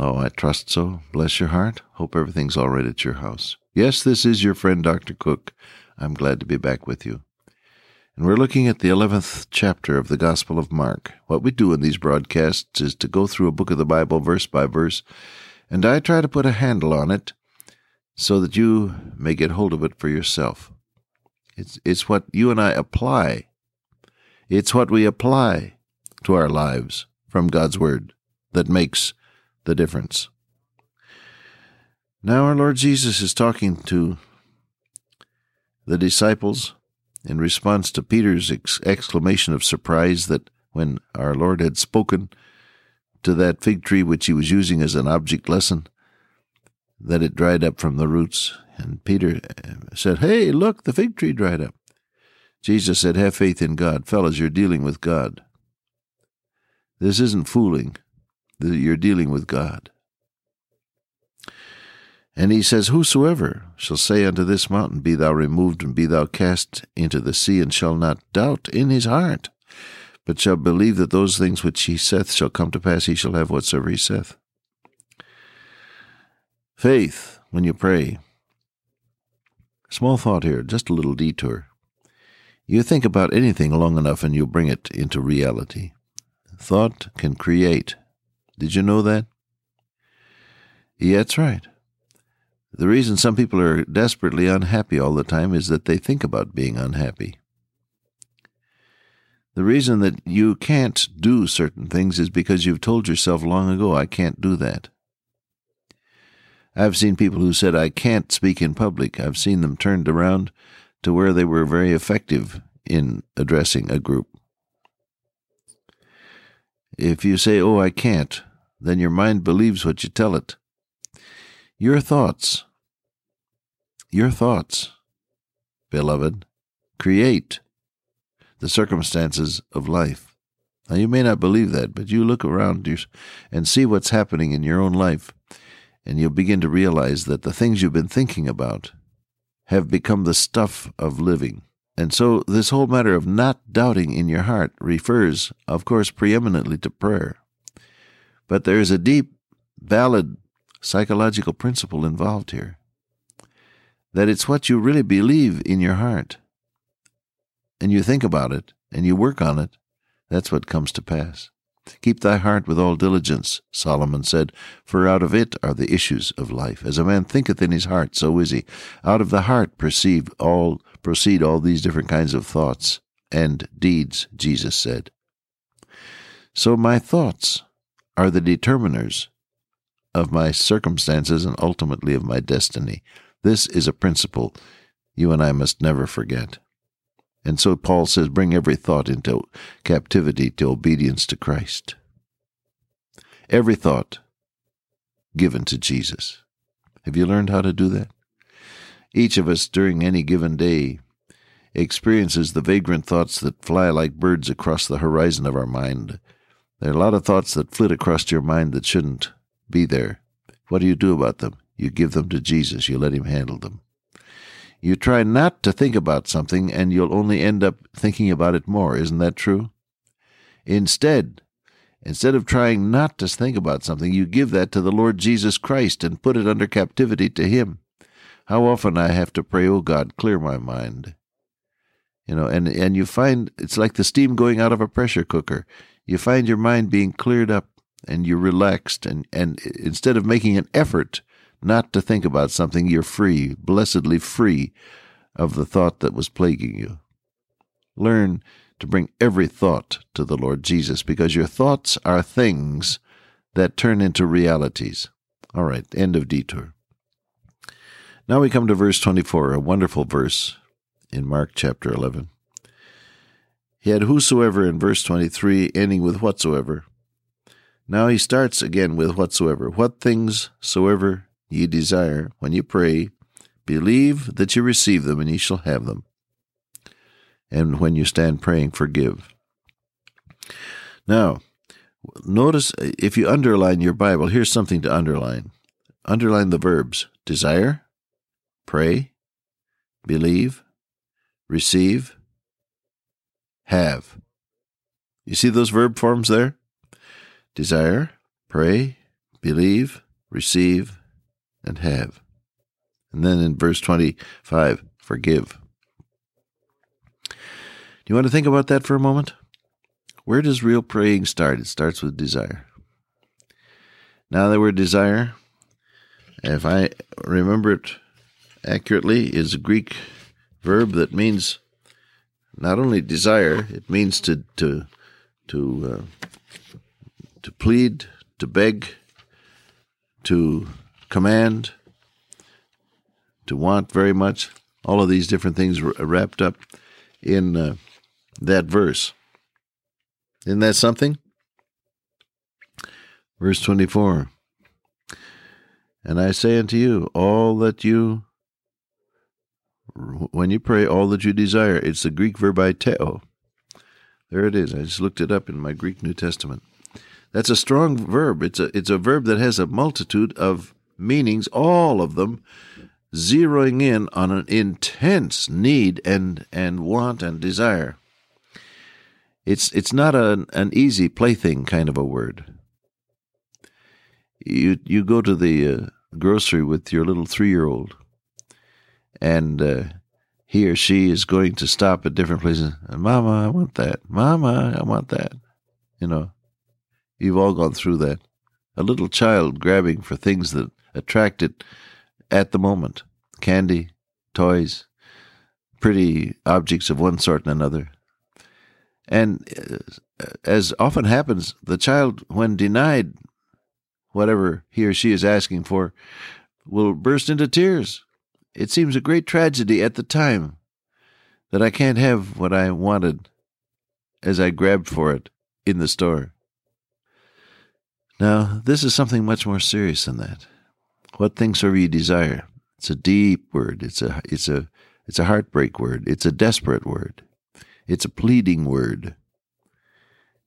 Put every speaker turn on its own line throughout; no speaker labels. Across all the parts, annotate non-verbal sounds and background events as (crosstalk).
Oh, I trust so. Bless your heart. Hope everything's all right at your house. Yes, this is your friend Dr. Cook. I'm glad to be back with you. And we're looking at the 11th chapter of the Gospel of Mark. What we do in these broadcasts is to go through a book of the Bible verse by verse, and I try to put a handle on it so that you may get hold of it for yourself. It's, it's what you and I apply. It's what we apply to our lives from God's Word that makes the difference. Now, our Lord Jesus is talking to the disciples in response to Peter's ex- exclamation of surprise that when our Lord had spoken to that fig tree which he was using as an object lesson, that it dried up from the roots. And Peter uh, said, Hey, look, the fig tree dried up. Jesus said, Have faith in God. Fellas, you're dealing with God. This isn't fooling. You're dealing with God. And he says, Whosoever shall say unto this mountain, Be thou removed, and be thou cast into the sea, and shall not doubt in his heart, but shall believe that those things which he saith shall come to pass, he shall have whatsoever he saith. Faith, when you pray. Small thought here, just a little detour. You think about anything long enough and you'll bring it into reality. Thought can create. Did you know that? Yeah, that's right. The reason some people are desperately unhappy all the time is that they think about being unhappy. The reason that you can't do certain things is because you've told yourself long ago, I can't do that. I've seen people who said, I can't speak in public. I've seen them turned around to where they were very effective in addressing a group. If you say, Oh, I can't, then your mind believes what you tell it. Your thoughts, your thoughts, beloved, create the circumstances of life. Now, you may not believe that, but you look around you and see what's happening in your own life, and you'll begin to realize that the things you've been thinking about have become the stuff of living. And so, this whole matter of not doubting in your heart refers, of course, preeminently to prayer. But there is a deep, valid psychological principle involved here that it's what you really believe in your heart, and you think about it, and you work on it, that's what comes to pass. Keep thy heart with all diligence, Solomon said, for out of it are the issues of life. As a man thinketh in his heart, so is he. Out of the heart perceive all proceed all these different kinds of thoughts and deeds, Jesus said. So my thoughts are the determiners of my circumstances and ultimately of my destiny. This is a principle you and I must never forget. And so Paul says, bring every thought into captivity to obedience to Christ. Every thought given to Jesus. Have you learned how to do that? Each of us during any given day experiences the vagrant thoughts that fly like birds across the horizon of our mind there are a lot of thoughts that flit across your mind that shouldn't be there. What do you do about them? You give them to Jesus. You let Him handle them. You try not to think about something, and you'll only end up thinking about it more. Isn't that true? Instead, instead of trying not to think about something, you give that to the Lord Jesus Christ and put it under captivity to Him. How often I have to pray, Oh God, clear my mind. You know, and, and you find it's like the steam going out of a pressure cooker you find your mind being cleared up and you're relaxed and, and instead of making an effort not to think about something, you're free, blessedly free of the thought that was plaguing you. Learn to bring every thought to the Lord Jesus because your thoughts are things that turn into realities. All right, end of detour. Now we come to verse 24, a wonderful verse in Mark chapter 11. He had whosoever in verse 23, ending with whatsoever. Now he starts again with whatsoever. What things soever ye desire when you pray, Believe that you receive them, and ye shall have them. And when you stand praying, forgive. Now, notice uh, if you underline your Bible, here's something to underline. Underline the verbs desire, pray, believe, receive, have. You see those verb forms there? Desire, pray, believe, receive, and have. And then in verse 25, forgive. Do you want to think about that for a moment? Where does real praying start? It starts with desire. Now, the word desire, if I remember it accurately, is a Greek verb that means not only desire, it means to to to uh, to plead, to beg, to command, to want very much. All of these different things wrapped up in uh, that verse. Isn't that something? Verse 24 And I say unto you, all that you, when you pray, all that you desire, it's the Greek verb aiteo. There it is. I just looked it up in my Greek New Testament. That's a strong verb. It's a it's a verb that has a multitude of meanings, all of them zeroing in on an intense need and and want and desire. It's it's not an an easy plaything kind of a word. You you go to the uh, grocery with your little three year old, and uh, he or she is going to stop at different places. Mama, I want that. Mama, I want that. You know, you've all gone through that. A little child grabbing for things that attract it at the moment candy, toys, pretty objects of one sort and another. And uh, as often happens, the child, when denied whatever he or she is asking for, will burst into tears. It seems a great tragedy at the time that I can't have what I wanted as I grabbed for it in the store. Now, this is something much more serious than that. What things soever you desire. It's a deep word. It's a it's a it's a heartbreak word. It's a desperate word. It's a pleading word.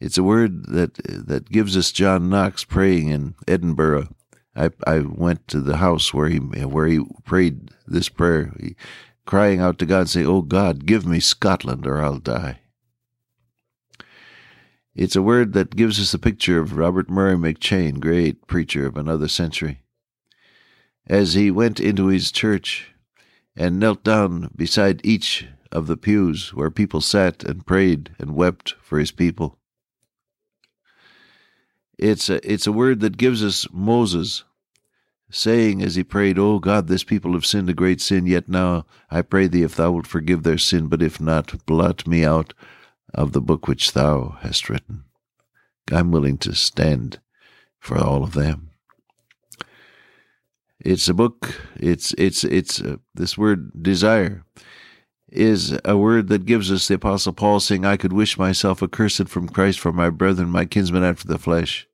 It's a word that that gives us John Knox praying in Edinburgh. I I went to the house where he where he prayed this prayer, he, crying out to God, saying, "Oh God, give me Scotland, or I'll die." It's a word that gives us a picture of Robert Murray McCheyne, great preacher of another century. As he went into his church and knelt down beside each of the pews where people sat and prayed and wept for his people. It's a, it's a word that gives us Moses saying as he prayed, O God, this people have sinned a great sin, yet now I pray thee if thou wilt forgive their sin, but if not, blot me out of the book which thou hast written. I'm willing to stand for all of them. It's a book. It's it's it's uh, this word desire is a word that gives us the Apostle Paul saying, I could wish myself accursed from Christ for my brethren, my kinsmen after the flesh.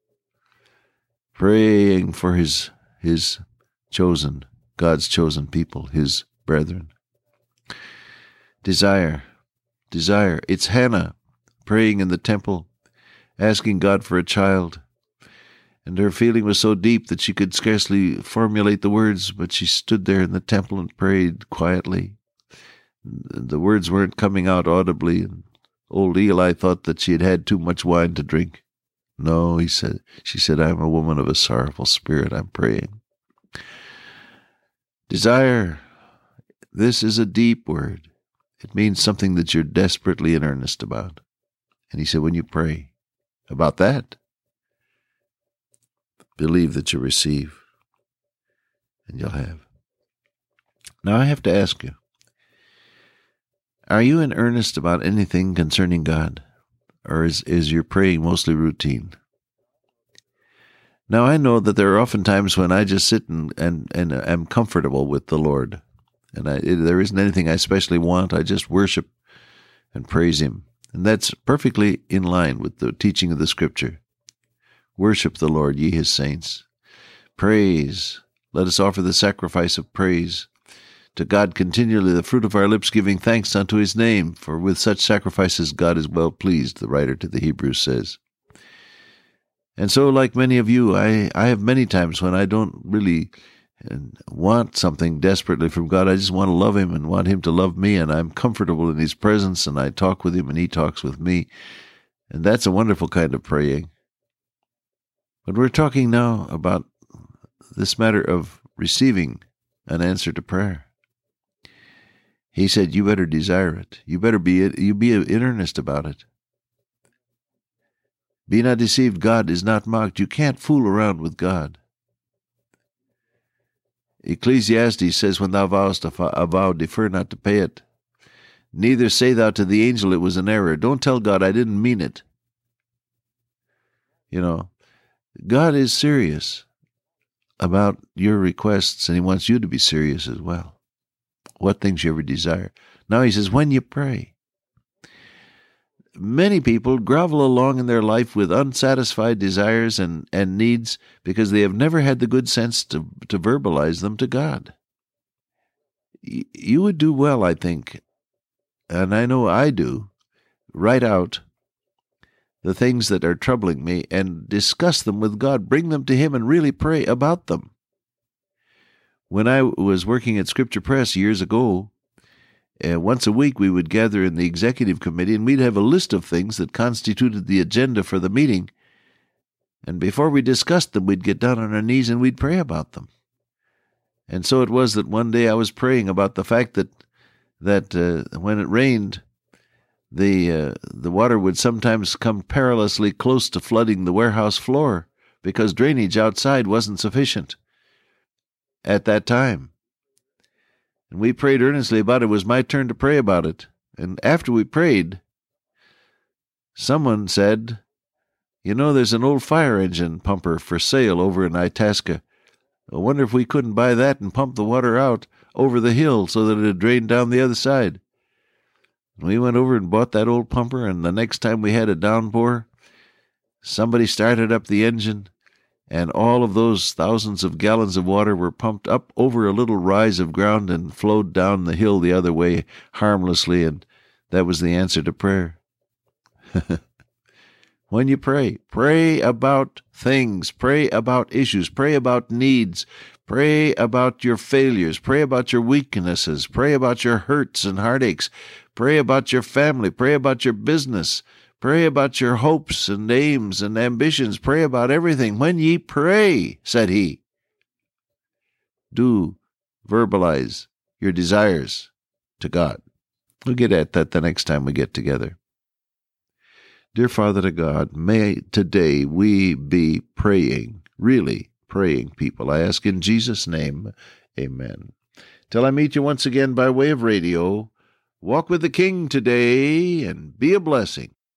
Praying for his his chosen, God's chosen people, his brethren. Desire. Desire. It's Hannah praying in the temple, asking God for a child. And her feeling was so deep that she could scarcely formulate the words, but she stood there in the temple and prayed quietly the words weren't coming out audibly, and old Eli thought that she had had too much wine to drink. No, he said, she said, I'm a woman of a sorrowful spirit. I'm praying. Desire. This is a deep word. It means something that you're desperately in earnest about. And he said, when you pray about that, believe that you receive, and you'll have. Now I have to ask you, are you in earnest about anything concerning God? Or is, is your praying mostly routine? Now, I know that there are often times when I just sit and, and, and am comfortable with the Lord. And I, there isn't anything I especially want. I just worship and praise Him. And that's perfectly in line with the teaching of the Scripture. Worship the Lord, ye His saints. Praise. Let us offer the sacrifice of praise to God continually the fruit of our lips, giving thanks unto his name. For with such sacrifices God is well pleased, the writer to the Hebrews says. And so, like many of you, I, I have many times when I don't really uh, want something desperately from God. I just want to love Him and want Him to love me, and I'm comfortable in His presence, and I talk with Him, and He talks with me. And that's a wonderful kind of praying. But we're talking now about this matter of receiving an answer to prayer. He said, "You better desire it. You better be you be in earnest about it. Be not deceived. God is not mocked. You can't fool around with God." Ecclesiastes says, "When thou vowest a vow, defer not to pay it. Neither say thou to the angel, it was an error. Don't tell God I didn't mean it." You know, God is serious about your requests, and He wants you to be serious as well what things you ever desire. Now he says, when you pray. Many people grovel along in their life with unsatisfied desires and, and needs because they have never had the good sense to, to verbalize them to God. You would do well, I think, and I know I do, write out the things that are troubling me and discuss them with God. Bring them to Him and really pray about them. When I was working at Scripture Press years ago, uh, once a week we would gather in the executive committee and we'd have a list of things that constituted the agenda for the meeting. And before we discussed them, we'd get down on our knees and we'd pray about them. And so it was that one day I was praying about the fact that that uh, when it rained, the uh, the water would sometimes come perilously close to flooding the warehouse floor because drainage outside wasn't sufficient at that time. And we prayed earnestly about it. It was my turn to pray about it. And after we prayed, someone said, You know, there's an old fire engine pumper for sale over in Itasca. I wonder if we couldn't buy that and pump the water out over the hill so that it'd drain down the other side. We went over and bought that old pumper, and the next time we had a downpour, somebody started up the engine and all of those thousands of gallons of water were pumped up over a little rise of ground and flowed down the hill the other way harmlessly, and that was the answer to prayer. (laughs) when you pray, pray about things, pray about issues, pray about needs, pray about your failures, pray about your weaknesses, pray about your hurts and heartaches, pray about your family, pray about your business, Pray about your hopes and aims and ambitions. Pray about everything. When ye pray, said he, do verbalize your desires to God. We'll get at that the next time we get together. Dear Father to God, may today we be praying, really praying people. I ask in Jesus' name, amen. Till I meet you once again by way of radio, walk with the King today and be a blessing.